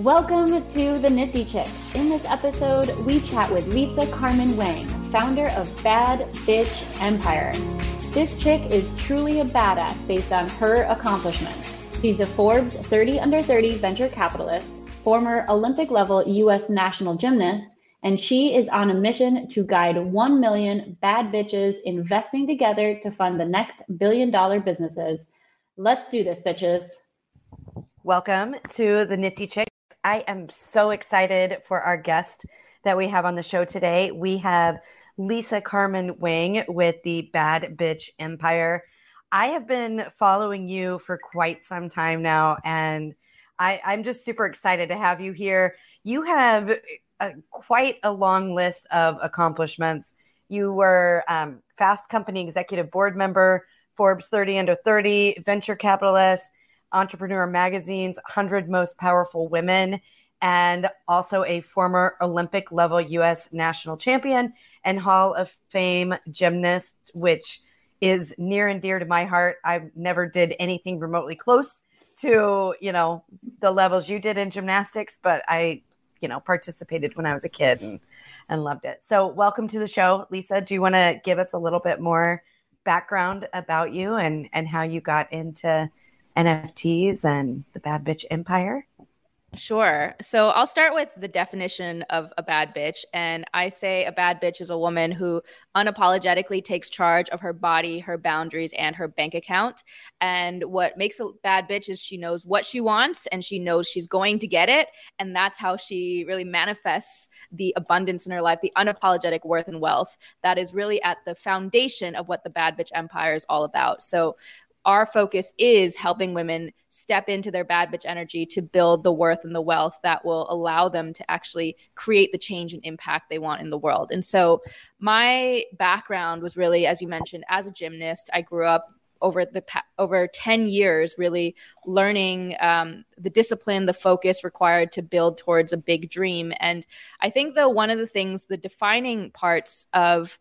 Welcome to the Nifty Chick. In this episode, we chat with Lisa Carmen Wang, founder of Bad Bitch Empire. This chick is truly a badass based on her accomplishments. She's a Forbes 30 under 30 venture capitalist, former Olympic level US national gymnast, and she is on a mission to guide 1 million bad bitches investing together to fund the next billion dollar businesses. Let's do this, bitches. Welcome to the Nifty Chick. I am so excited for our guest that we have on the show today. We have Lisa Carmen Wang with the Bad Bitch Empire. I have been following you for quite some time now, and I, am just super excited to have you here. You have a, quite a long list of accomplishments. You were um, Fast Company executive board member, Forbes 30 under 30, venture capitalist, Entrepreneur Magazine's 100 Most Powerful Women, and also a former Olympic level US national champion and Hall of Fame gymnast, which is near and dear to my heart. I never did anything remotely close to, you know, the levels you did in gymnastics, but I, you know, participated when I was a kid and, and loved it. So, welcome to the show, Lisa. Do you want to give us a little bit more background about you and and how you got into NFTs and the Bad Bitch Empire? Sure. So I'll start with the definition of a bad bitch. And I say a bad bitch is a woman who unapologetically takes charge of her body, her boundaries, and her bank account. And what makes a bad bitch is she knows what she wants and she knows she's going to get it. And that's how she really manifests the abundance in her life, the unapologetic worth and wealth that is really at the foundation of what the bad bitch empire is all about. So our focus is helping women step into their bad bitch energy to build the worth and the wealth that will allow them to actually create the change and impact they want in the world. And so, my background was really, as you mentioned, as a gymnast. I grew up over the over 10 years really learning um, the discipline the focus required to build towards a big dream and i think though one of the things the defining parts of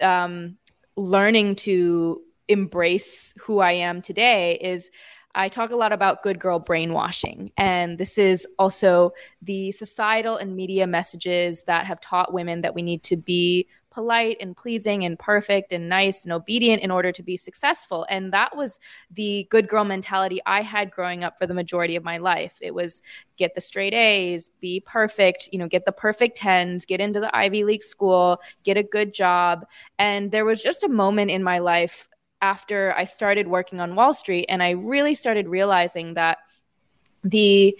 um, learning to embrace who I am today is I talk a lot about good girl brainwashing. And this is also the societal and media messages that have taught women that we need to be polite and pleasing and perfect and nice and obedient in order to be successful. And that was the good girl mentality I had growing up for the majority of my life. It was get the straight A's, be perfect, you know, get the perfect tens, get into the Ivy League school, get a good job. And there was just a moment in my life after I started working on Wall Street and I really started realizing that the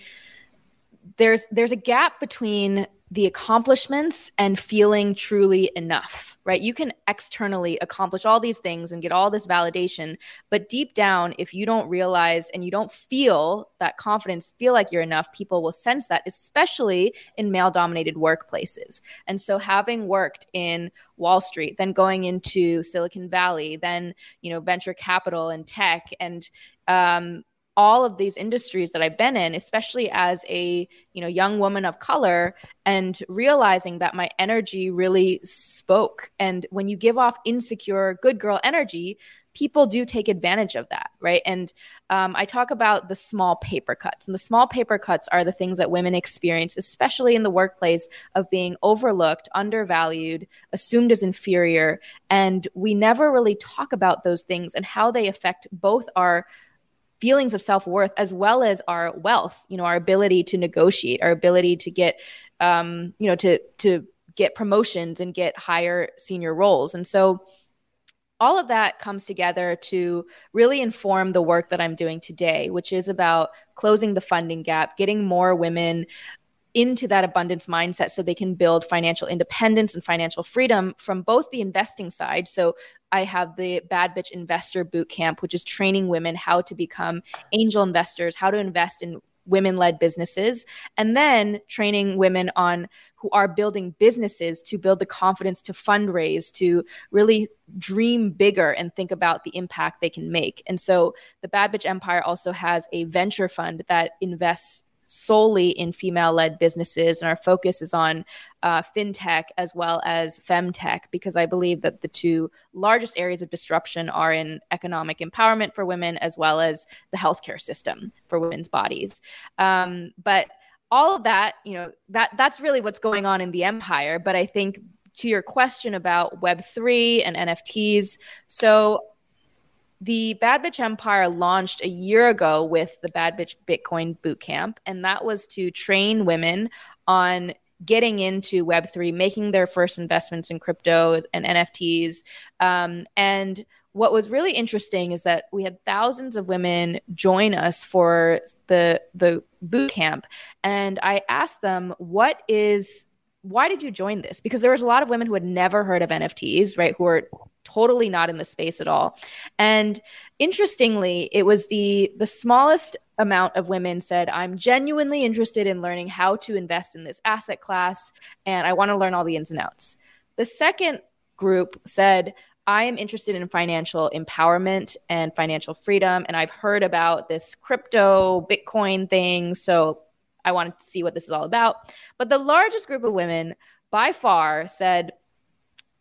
there's there's a gap between the accomplishments and feeling truly enough, right? You can externally accomplish all these things and get all this validation, but deep down, if you don't realize and you don't feel that confidence, feel like you're enough, people will sense that, especially in male dominated workplaces. And so, having worked in Wall Street, then going into Silicon Valley, then, you know, venture capital and tech and, um, all of these industries that I've been in, especially as a you know young woman of color, and realizing that my energy really spoke. And when you give off insecure, good girl energy, people do take advantage of that, right? And um, I talk about the small paper cuts, and the small paper cuts are the things that women experience, especially in the workplace, of being overlooked, undervalued, assumed as inferior, and we never really talk about those things and how they affect both our feelings of self-worth as well as our wealth you know our ability to negotiate our ability to get um, you know to to get promotions and get higher senior roles. And so all of that comes together to really inform the work that I'm doing today, which is about closing the funding gap, getting more women into that abundance mindset so they can build financial independence and financial freedom from both the investing side. So I have the Bad Bitch Investor Boot Camp, which is training women how to become angel investors, how to invest in women led businesses and then training women on who are building businesses to build the confidence to fundraise to really dream bigger and think about the impact they can make and so the bad bitch empire also has a venture fund that invests solely in female led businesses. And our focus is on uh, fintech as well as femtech, because I believe that the two largest areas of disruption are in economic empowerment for women as well as the healthcare system for women's bodies. Um, but all of that, you know, that that's really what's going on in the empire. But I think to your question about Web3 and NFTs, so the Bad Bitch Empire launched a year ago with the Bad Bitch Bitcoin Bootcamp, and that was to train women on getting into Web3, making their first investments in crypto and NFTs. Um, and what was really interesting is that we had thousands of women join us for the the boot camp and i asked them what is why did you join this because there was a lot of women who had never heard of nfts right who are totally not in the space at all and interestingly it was the the smallest amount of women said i'm genuinely interested in learning how to invest in this asset class and i want to learn all the ins and outs the second group said I am interested in financial empowerment and financial freedom. And I've heard about this crypto Bitcoin thing. So I wanted to see what this is all about. But the largest group of women by far said,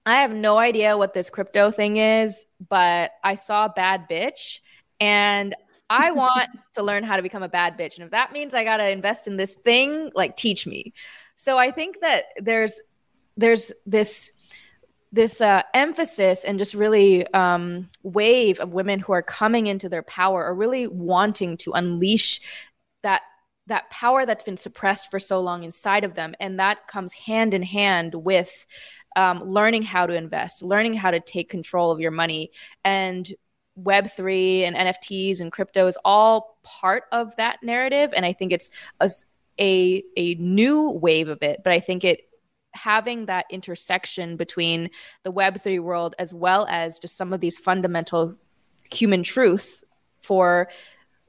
I have no idea what this crypto thing is, but I saw a bad bitch and I want to learn how to become a bad bitch. And if that means I got to invest in this thing, like teach me. So I think that there's there's this this uh, emphasis and just really um, wave of women who are coming into their power are really wanting to unleash that that power that's been suppressed for so long inside of them. And that comes hand in hand with um, learning how to invest learning how to take control of your money. And web3 and nfts and crypto is all part of that narrative. And i think it's a, a, a new wave of it. But i think it having that intersection between the web3 world as well as just some of these fundamental human truths for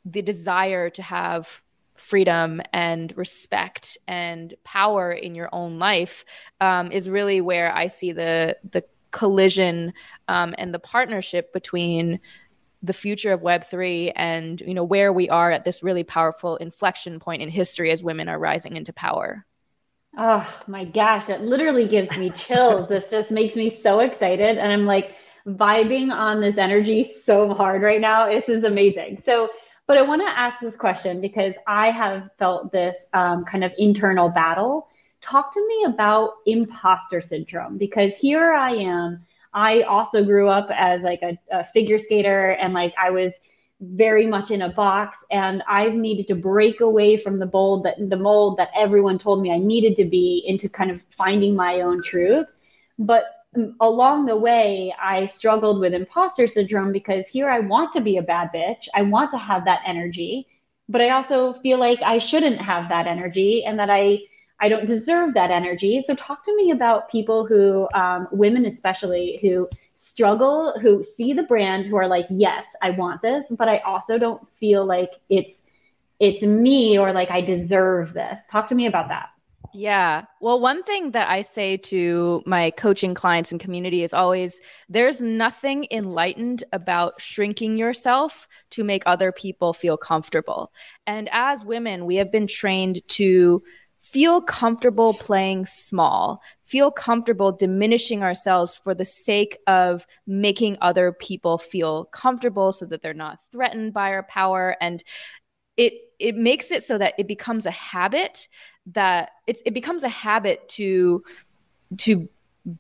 the desire to have freedom and respect and power in your own life um, is really where I see the the collision um, and the partnership between the future of web3 and you know where we are at this really powerful inflection point in history as women are rising into power Oh my gosh, that literally gives me chills. this just makes me so excited. And I'm like vibing on this energy so hard right now. This is amazing. So, but I want to ask this question because I have felt this um, kind of internal battle. Talk to me about imposter syndrome because here I am. I also grew up as like a, a figure skater and like I was very much in a box and I've needed to break away from the mold that the mold that everyone told me I needed to be into kind of finding my own truth. But along the way, I struggled with imposter syndrome because here I want to be a bad bitch. I want to have that energy, but I also feel like I shouldn't have that energy and that I I don't deserve that energy. So talk to me about people who, um, women especially, who struggle, who see the brand, who are like, yes, I want this, but I also don't feel like it's it's me or like I deserve this. Talk to me about that. Yeah. Well, one thing that I say to my coaching clients and community is always there's nothing enlightened about shrinking yourself to make other people feel comfortable. And as women, we have been trained to feel comfortable playing small, feel comfortable diminishing ourselves for the sake of making other people feel comfortable so that they're not threatened by our power. And it it makes it so that it becomes a habit that it's it becomes a habit to to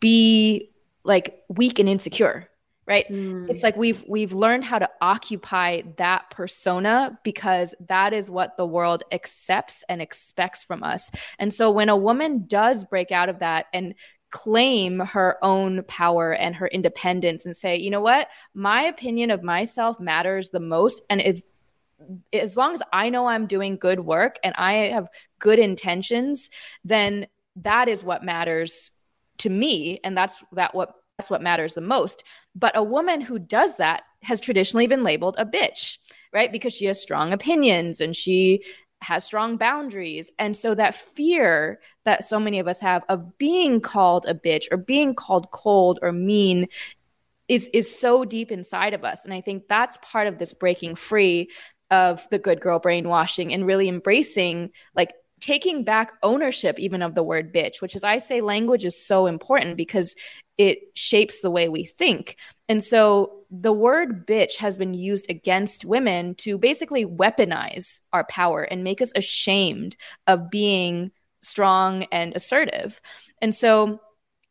be like weak and insecure right? Mm. it's like we've we've learned how to occupy that persona because that is what the world accepts and expects from us. And so when a woman does break out of that and claim her own power and her independence and say you know what? My opinion of myself matters the most and if as long as i know i'm doing good work and i have good intentions then that is what matters to me and that's that what that's what matters the most. But a woman who does that has traditionally been labeled a bitch, right? Because she has strong opinions and she has strong boundaries. And so that fear that so many of us have of being called a bitch or being called cold or mean is is so deep inside of us. And I think that's part of this breaking free of the good girl brainwashing and really embracing like taking back ownership even of the word bitch, which is I say language is so important because it shapes the way we think. And so the word bitch has been used against women to basically weaponize our power and make us ashamed of being strong and assertive. And so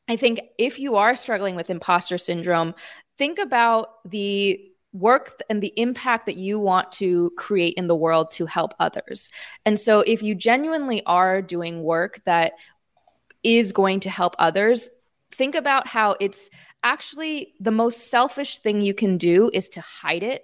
I think if you are struggling with imposter syndrome, think about the work and the impact that you want to create in the world to help others. And so if you genuinely are doing work that is going to help others, think about how it's actually the most selfish thing you can do is to hide it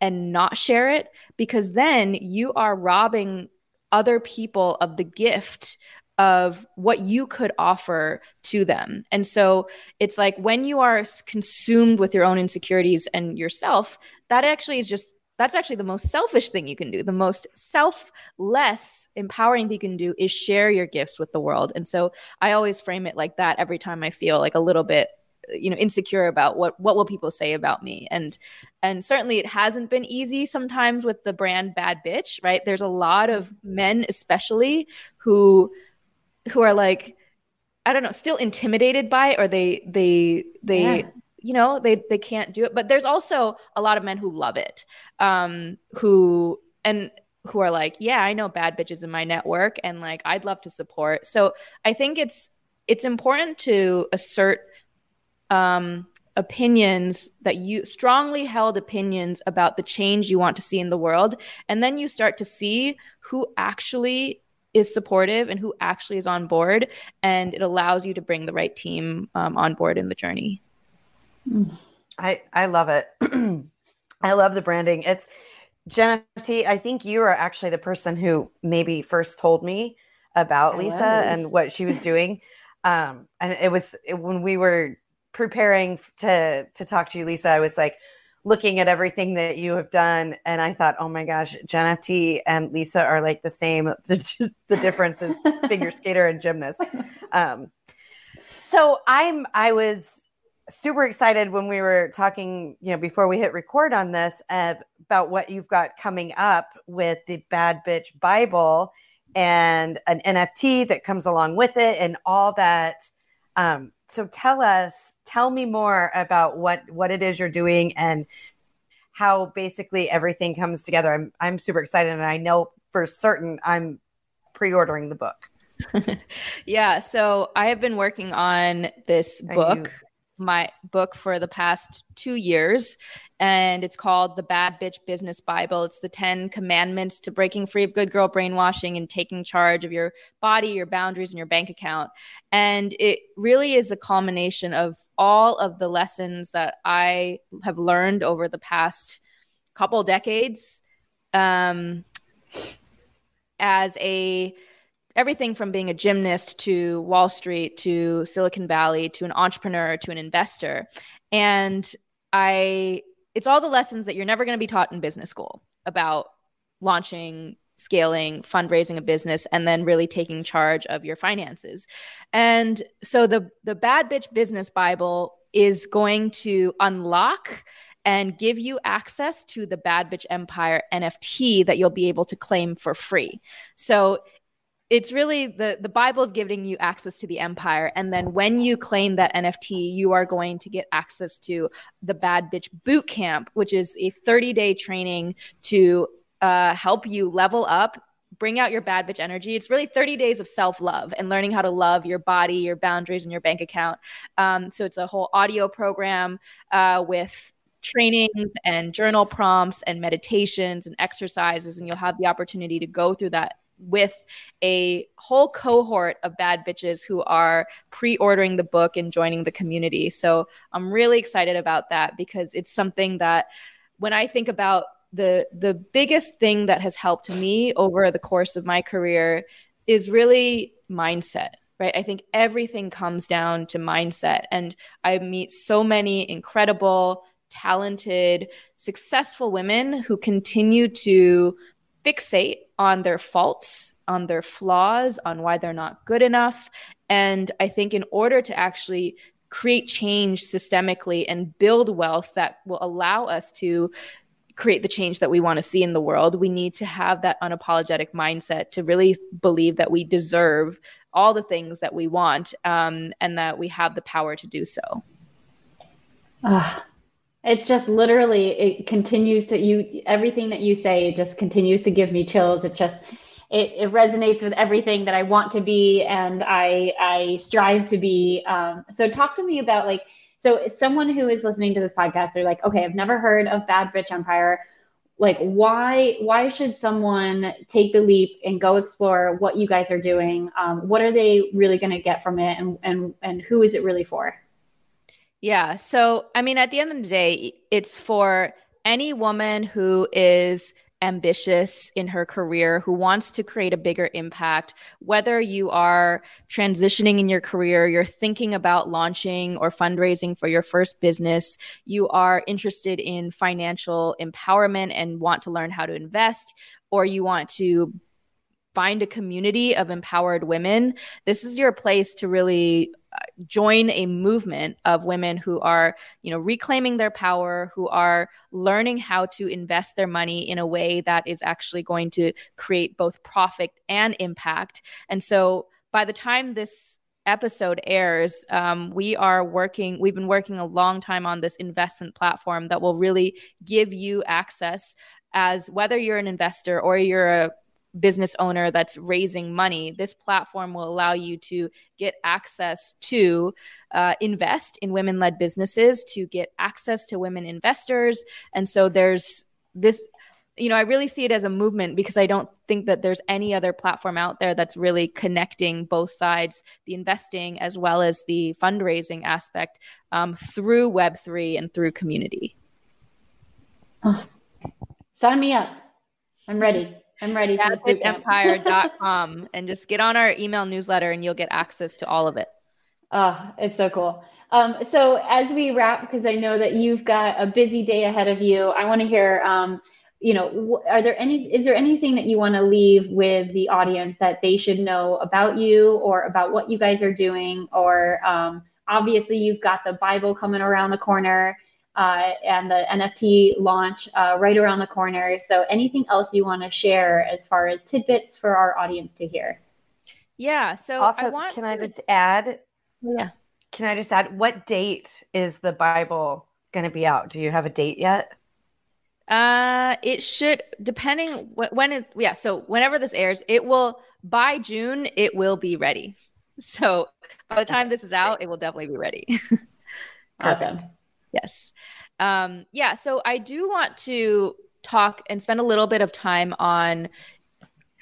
and not share it because then you are robbing other people of the gift of what you could offer to them. And so it's like when you are consumed with your own insecurities and yourself, that actually is just that's actually the most selfish thing you can do. The most selfless, empowering thing you can do is share your gifts with the world. And so I always frame it like that every time I feel like a little bit you know insecure about what what will people say about me and and certainly it hasn't been easy sometimes with the brand bad bitch right there's a lot of men especially who who are like i don't know still intimidated by it or they they they yeah. you know they they can't do it but there's also a lot of men who love it um who and who are like yeah i know bad bitches in my network and like i'd love to support so i think it's it's important to assert um opinions that you strongly held opinions about the change you want to see in the world and then you start to see who actually is supportive and who actually is on board and it allows you to bring the right team um, on board in the journey i i love it i love the branding it's Jen FT, I think you are actually the person who maybe first told me about I Lisa was. and what she was doing. Um, and it was it, when we were preparing to to talk to you, Lisa. I was like, looking at everything that you have done and i thought oh my gosh jen ft and lisa are like the same the, difference is figure skater and gymnast. Um, so i'm i was super excited when we were talking you know before we hit record on this uh, about what you've got coming up with the bad bitch bible and an nft that comes along with it and all that. Um, so tell us tell me more about what what it is you're doing and how basically everything comes together. I'm I'm super excited and I know for certain I'm pre-ordering the book. yeah, so I have been working on this book my book for the past two years, and it's called The Bad Bitch Business Bible. It's the 10 commandments to breaking free of good girl brainwashing and taking charge of your body, your boundaries, and your bank account. And it really is a culmination of all of the lessons that I have learned over the past couple decades um, as a everything from being a gymnast to Wall Street to Silicon Valley to an entrepreneur to an investor. And I, it's all the lessons that you're never going to be taught in business school about launching scaling fundraising a business and then really taking charge of your finances and so the the bad bitch business bible is going to unlock and give you access to the Bad Bitch Empire NFT that you'll be able to claim for free. So it's really the the bible is giving you access to the empire and then when you claim that nft you are going to get access to the bad bitch boot camp which is a 30 day training to uh, help you level up bring out your bad bitch energy. It's really 30 days of self-love and learning how to love your body your boundaries and your bank account. Um, so it's a whole audio program uh, with trainings and journal prompts and meditations and exercises and you'll have the opportunity to go through that with a whole cohort of bad bitches who are pre-ordering the book and joining the community. So I'm really excited about that because it's something that when I think about the the biggest thing that has helped me over the course of my career is really mindset right i think everything comes down to mindset and i meet so many incredible talented successful women who continue to fixate on their faults, on their flaws, on why they're not good enough. And I think in order to actually create change systemically and build wealth that will allow us to create the change that we want to see in the world. We need to have that unapologetic mindset to really believe that we deserve all the things that we want um, and that we have the power to do so. Uh, it's just literally, it continues to you, everything that you say it just continues to give me chills. It just, it, it resonates with everything that I want to be and I, I strive to be. Um, so talk to me about like, so someone who is listening to this podcast, they're like, okay, I've never heard of Bad Bitch Empire like why why should someone take the leap and go explore what you guys are doing um, what are they really going to get from it and and and who is it really for yeah so i mean at the end of the day it's for any woman who is ambitious in her career, who wants to create a bigger impact, whether you are transitioning in your career, you're thinking about launching or fundraising for your first business, you are interested in financial empowerment and want to learn how to invest, or you want to find a community of empowered women, this is your place to really join a movement of women who are you know reclaiming their power who are learning how to invest their money in a way that is actually going to create both profit and impact. And so by the time this episode airs um, we are working we've been working a long time on this investment platform that will really give you access as whether you're an investor or you're a business owner that's raising money, this platform will allow you to get access to uh, invest in women led businesses, to get access to women investors. And so there's this, you know, I really see it as a movement because I don't think that there's any other platform out there that's really connecting both sides, the investing as well as the fundraising aspect um, through Web3 and through community. Oh, sign me up. I'm ready. I'm ready for and just get on our email newsletter and you'll get access to all of it. Oh, it's so cool. Um, so as we wrap, because I know that you've got a busy day ahead of you, I want to hear, um, you know, are there any, is there anything that you want to leave with the audience that they should know about you or about what you guys are doing? Or um, obviously you've got the Bible coming around the corner uh, and the NFT launch uh, right around the corner. So, anything else you want to share as far as tidbits for our audience to hear? Yeah. So, also, I want can I just add? Yeah. Can I just add what date is the Bible going to be out? Do you have a date yet? Uh, it should depending when it yeah. So whenever this airs, it will by June it will be ready. So by the time this is out, it will definitely be ready. Perfect. Yes. Um, yeah. So I do want to talk and spend a little bit of time on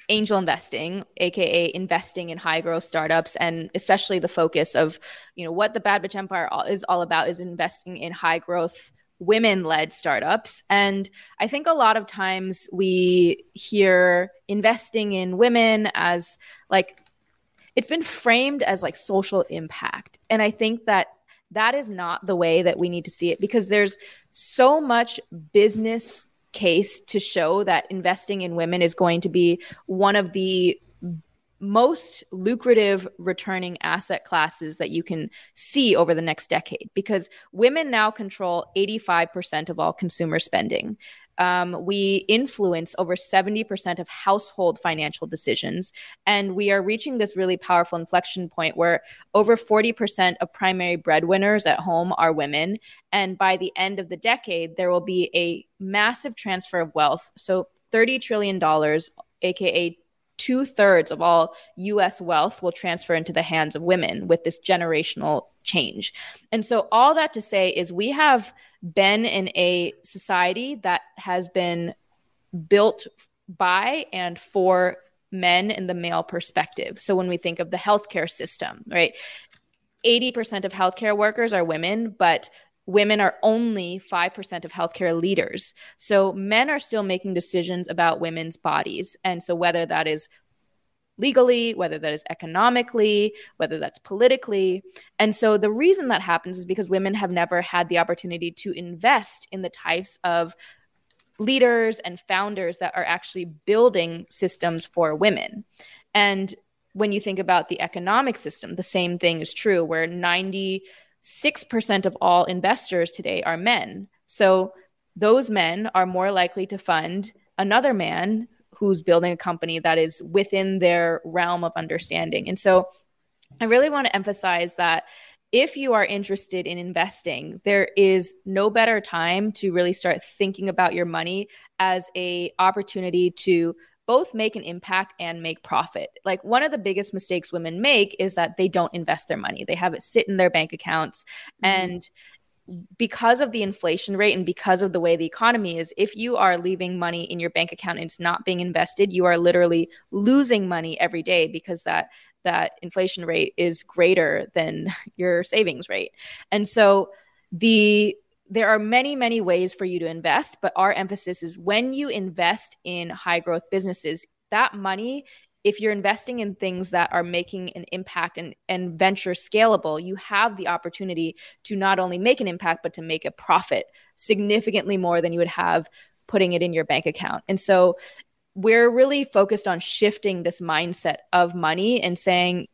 angel investing aka investing in high growth startups and especially the focus of you know what the bad bitch empire is all about is investing in high growth women led startups and i think a lot of times we hear investing in women as like it's been framed as like social impact and i think that that is not the way that we need to see it because there's so much business case to show that investing in women is going to be one of the most lucrative returning asset classes that you can see over the next decade because women now control 85% of all consumer spending um, we influence over 70% of household financial decisions. And we are reaching this really powerful inflection point where over 40% of primary breadwinners at home are women. And by the end of the decade, there will be a massive transfer of wealth. So $30 trillion, AKA two thirds of all US wealth will transfer into the hands of women with this generational change. And so, all that to say is, we have been in a society that has been built by and for men in the male perspective. So, when we think of the healthcare system, right? 80% of healthcare workers are women, but women are only 5% of healthcare leaders. So men are still making decisions about women's bodies. And so whether that is legally, whether that is economically, whether that's politically. And so the reason that happens is because women have never had the opportunity to invest in the types of leaders and founders that are actually building systems for women. And when you think about the economic system, the same thing is true, where 96% of all investors today are men. So those men are more likely to fund another man who's building a company that is within their realm of understanding. And so I really want to emphasize that if you are interested in investing there is no better time to really start thinking about your money as a opportunity to both make an impact and make profit. Like one of the biggest mistakes women make is that they don't invest their money. They have it sit in their bank accounts mm-hmm. and because of the inflation rate and because of the way the economy is, if you are leaving money in your bank account and it's not being invested, you are literally losing money every day because that that inflation rate is greater than your savings rate. And so the there are many many ways for you to invest, but our emphasis is when you invest in high growth businesses, that money if you're investing in things that are making an impact and, and venture scalable, you have the opportunity to not only make an impact, but to make a profit significantly more than you would have putting it in your bank account. And so we're really focused on shifting this mindset of money and saying,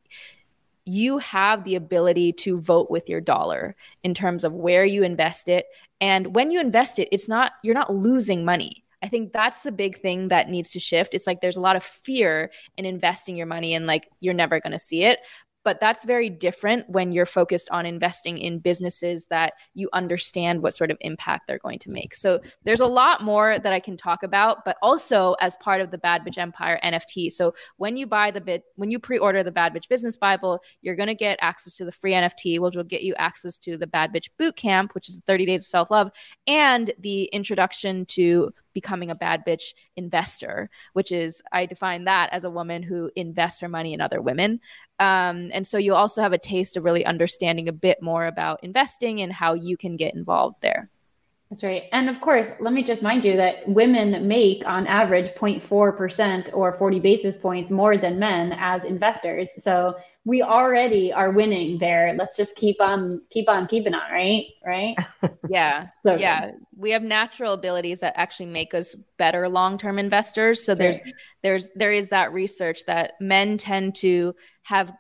you have the ability to vote with your dollar in terms of where you invest it. And when you invest it, it's not, you're not losing money I think that's the big thing that needs to shift. It's like there's a lot of fear in investing your money and like you're never going to see it. But that's very different when you're focused on investing in businesses that you understand what sort of impact they're going to make. So there's a lot more that I can talk about, but also as part of the Bad Bitch Empire NFT. So when you buy the bit, when you pre-order the Bad Bitch Business Bible, you're going to get access to the free NFT, which will get you access to the Bad Bitch Boot Camp, which is 30 days of self-love, and the introduction to becoming a bad bitch investor, which is I define that as a woman who invests her money in other women. Um, and so you also have a taste of really understanding a bit more about investing and how you can get involved there. That's right. And of course, let me just mind you that women make on average 0.4% or 40 basis points more than men as investors. So we already are winning there. Let's just keep on keep on keeping on, right? Right? yeah. So yeah. Good. We have natural abilities that actually make us better long-term investors. So there's there's there is that research that men tend to have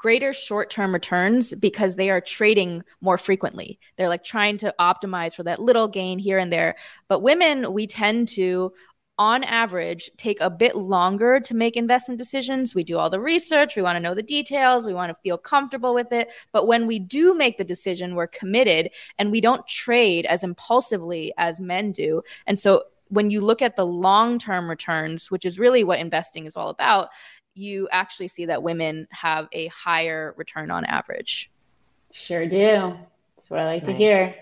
greater short term returns because they are trading more frequently. They're like trying to optimize for that little gain here and there. But women, we tend to, on average, take a bit longer to make investment decisions. We do all the research, we want to know the details, we want to feel comfortable with it. But when we do make the decision, we're committed and we don't trade as impulsively as men do. And so when you look at the long term returns, which is really what investing is all about, you actually see that women have a higher return on average. Sure do. That's what I like nice. to hear.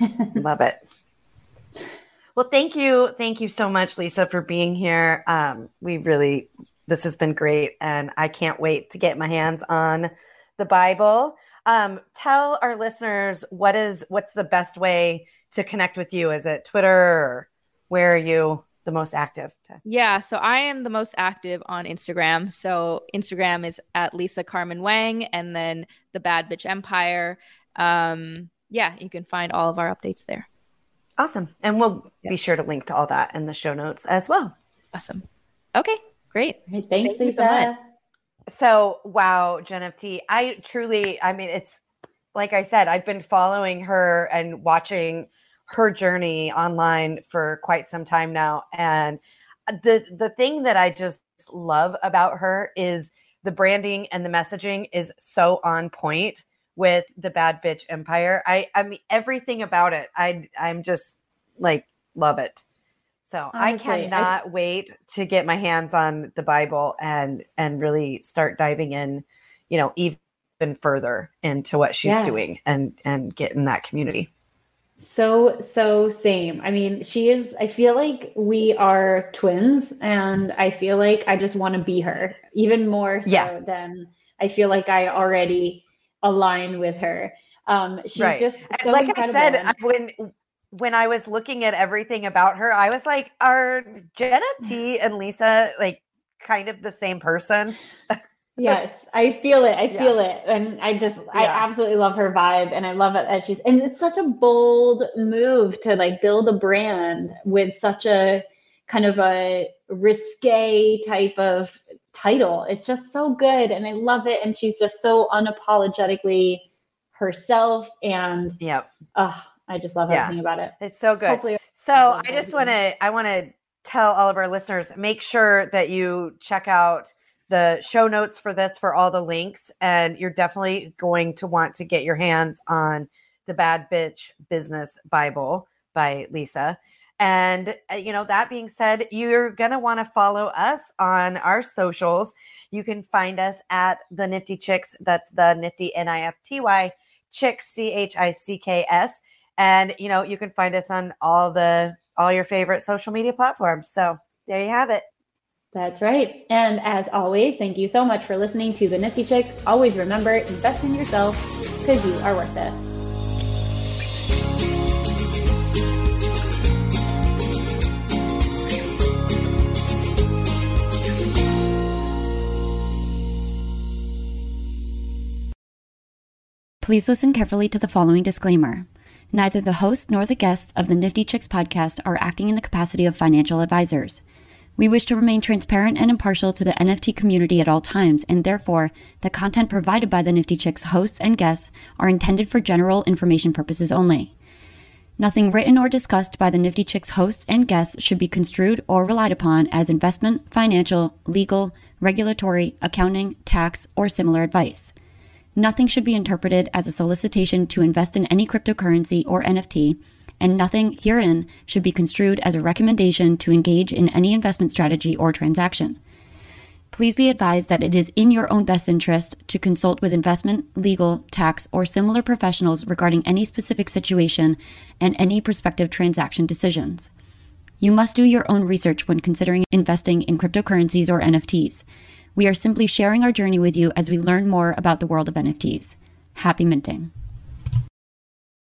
Love it. Well, thank you. Thank you so much, Lisa, for being here. Um, we really, this has been great. And I can't wait to get my hands on the Bible. Um, tell our listeners what is, what's the best way to connect with you? Is it Twitter or where are you? The most active? Yeah, so I am the most active on Instagram. So Instagram is at Lisa Carmen Wang and then the Bad Bitch Empire. Um, yeah, you can find all of our updates there. Awesome. And we'll yeah. be sure to link to all that in the show notes as well. Awesome. Okay, great. Hey, thanks, Thank Lisa. So, much. so, wow, Jen of T. I truly, I mean, it's like I said, I've been following her and watching her journey online for quite some time now and uh, the the thing that i just love about her is the branding and the messaging is so on point with the bad bitch empire. I i mean everything about it i i'm just like love it. So Honestly, i cannot I, wait to get my hands on the bible and and really start diving in you know even further into what she's yeah. doing and and get in that community so, so same. I mean, she is, I feel like we are twins, and I feel like I just want to be her even more so yeah. than I feel like I already align with her. Um, she's right. just so like incredible. I said, when when I was looking at everything about her, I was like, are Jen of T and Lisa like kind of the same person? yes i feel it i feel yeah. it and i just yeah. i absolutely love her vibe and i love it that she's and it's such a bold move to like build a brand with such a kind of a risque type of title. It's just so good and i love it and she's just so unapologetically herself and yeah i just love everything about it. It's so good. Hopefully- So I just want to I want to tell all of our listeners make sure that you check out the show notes for this for all the links and you're definitely going to want to get your hands on the Bad Bitch Business Bible by Lisa. And, uh, you know, that being said, you're going to want to follow us on our socials. You can find us at the Nifty Chicks. That's the Nifty N I F T Y Chicks, C H I C K S. And, you know, you can find us on all the, all your favorite social media platforms. So there you have it. That's right. And as always, thank you so much for listening to the Nifty Chicks. Always remember, invest in yourself because you are worth it. Please listen carefully to the following disclaimer. Neither the host nor the guests of the Nifty Chicks podcast are acting in the capacity of financial advisors. We wish to remain transparent and impartial to the NFT community at all times, and therefore, the content provided by the Nifty Chicks hosts and guests are intended for general information purposes only. Nothing written or discussed by the Nifty Chicks hosts and guests should be construed or relied upon as investment, financial, legal, regulatory, accounting, tax, or similar advice. Nothing should be interpreted as a solicitation to invest in any cryptocurrency or NFT, and nothing herein should be construed as a recommendation to engage in any investment strategy or transaction. Please be advised that it is in your own best interest to consult with investment, legal, tax, or similar professionals regarding any specific situation and any prospective transaction decisions. You must do your own research when considering investing in cryptocurrencies or NFTs. We are simply sharing our journey with you as we learn more about the world of NFTs. Happy minting.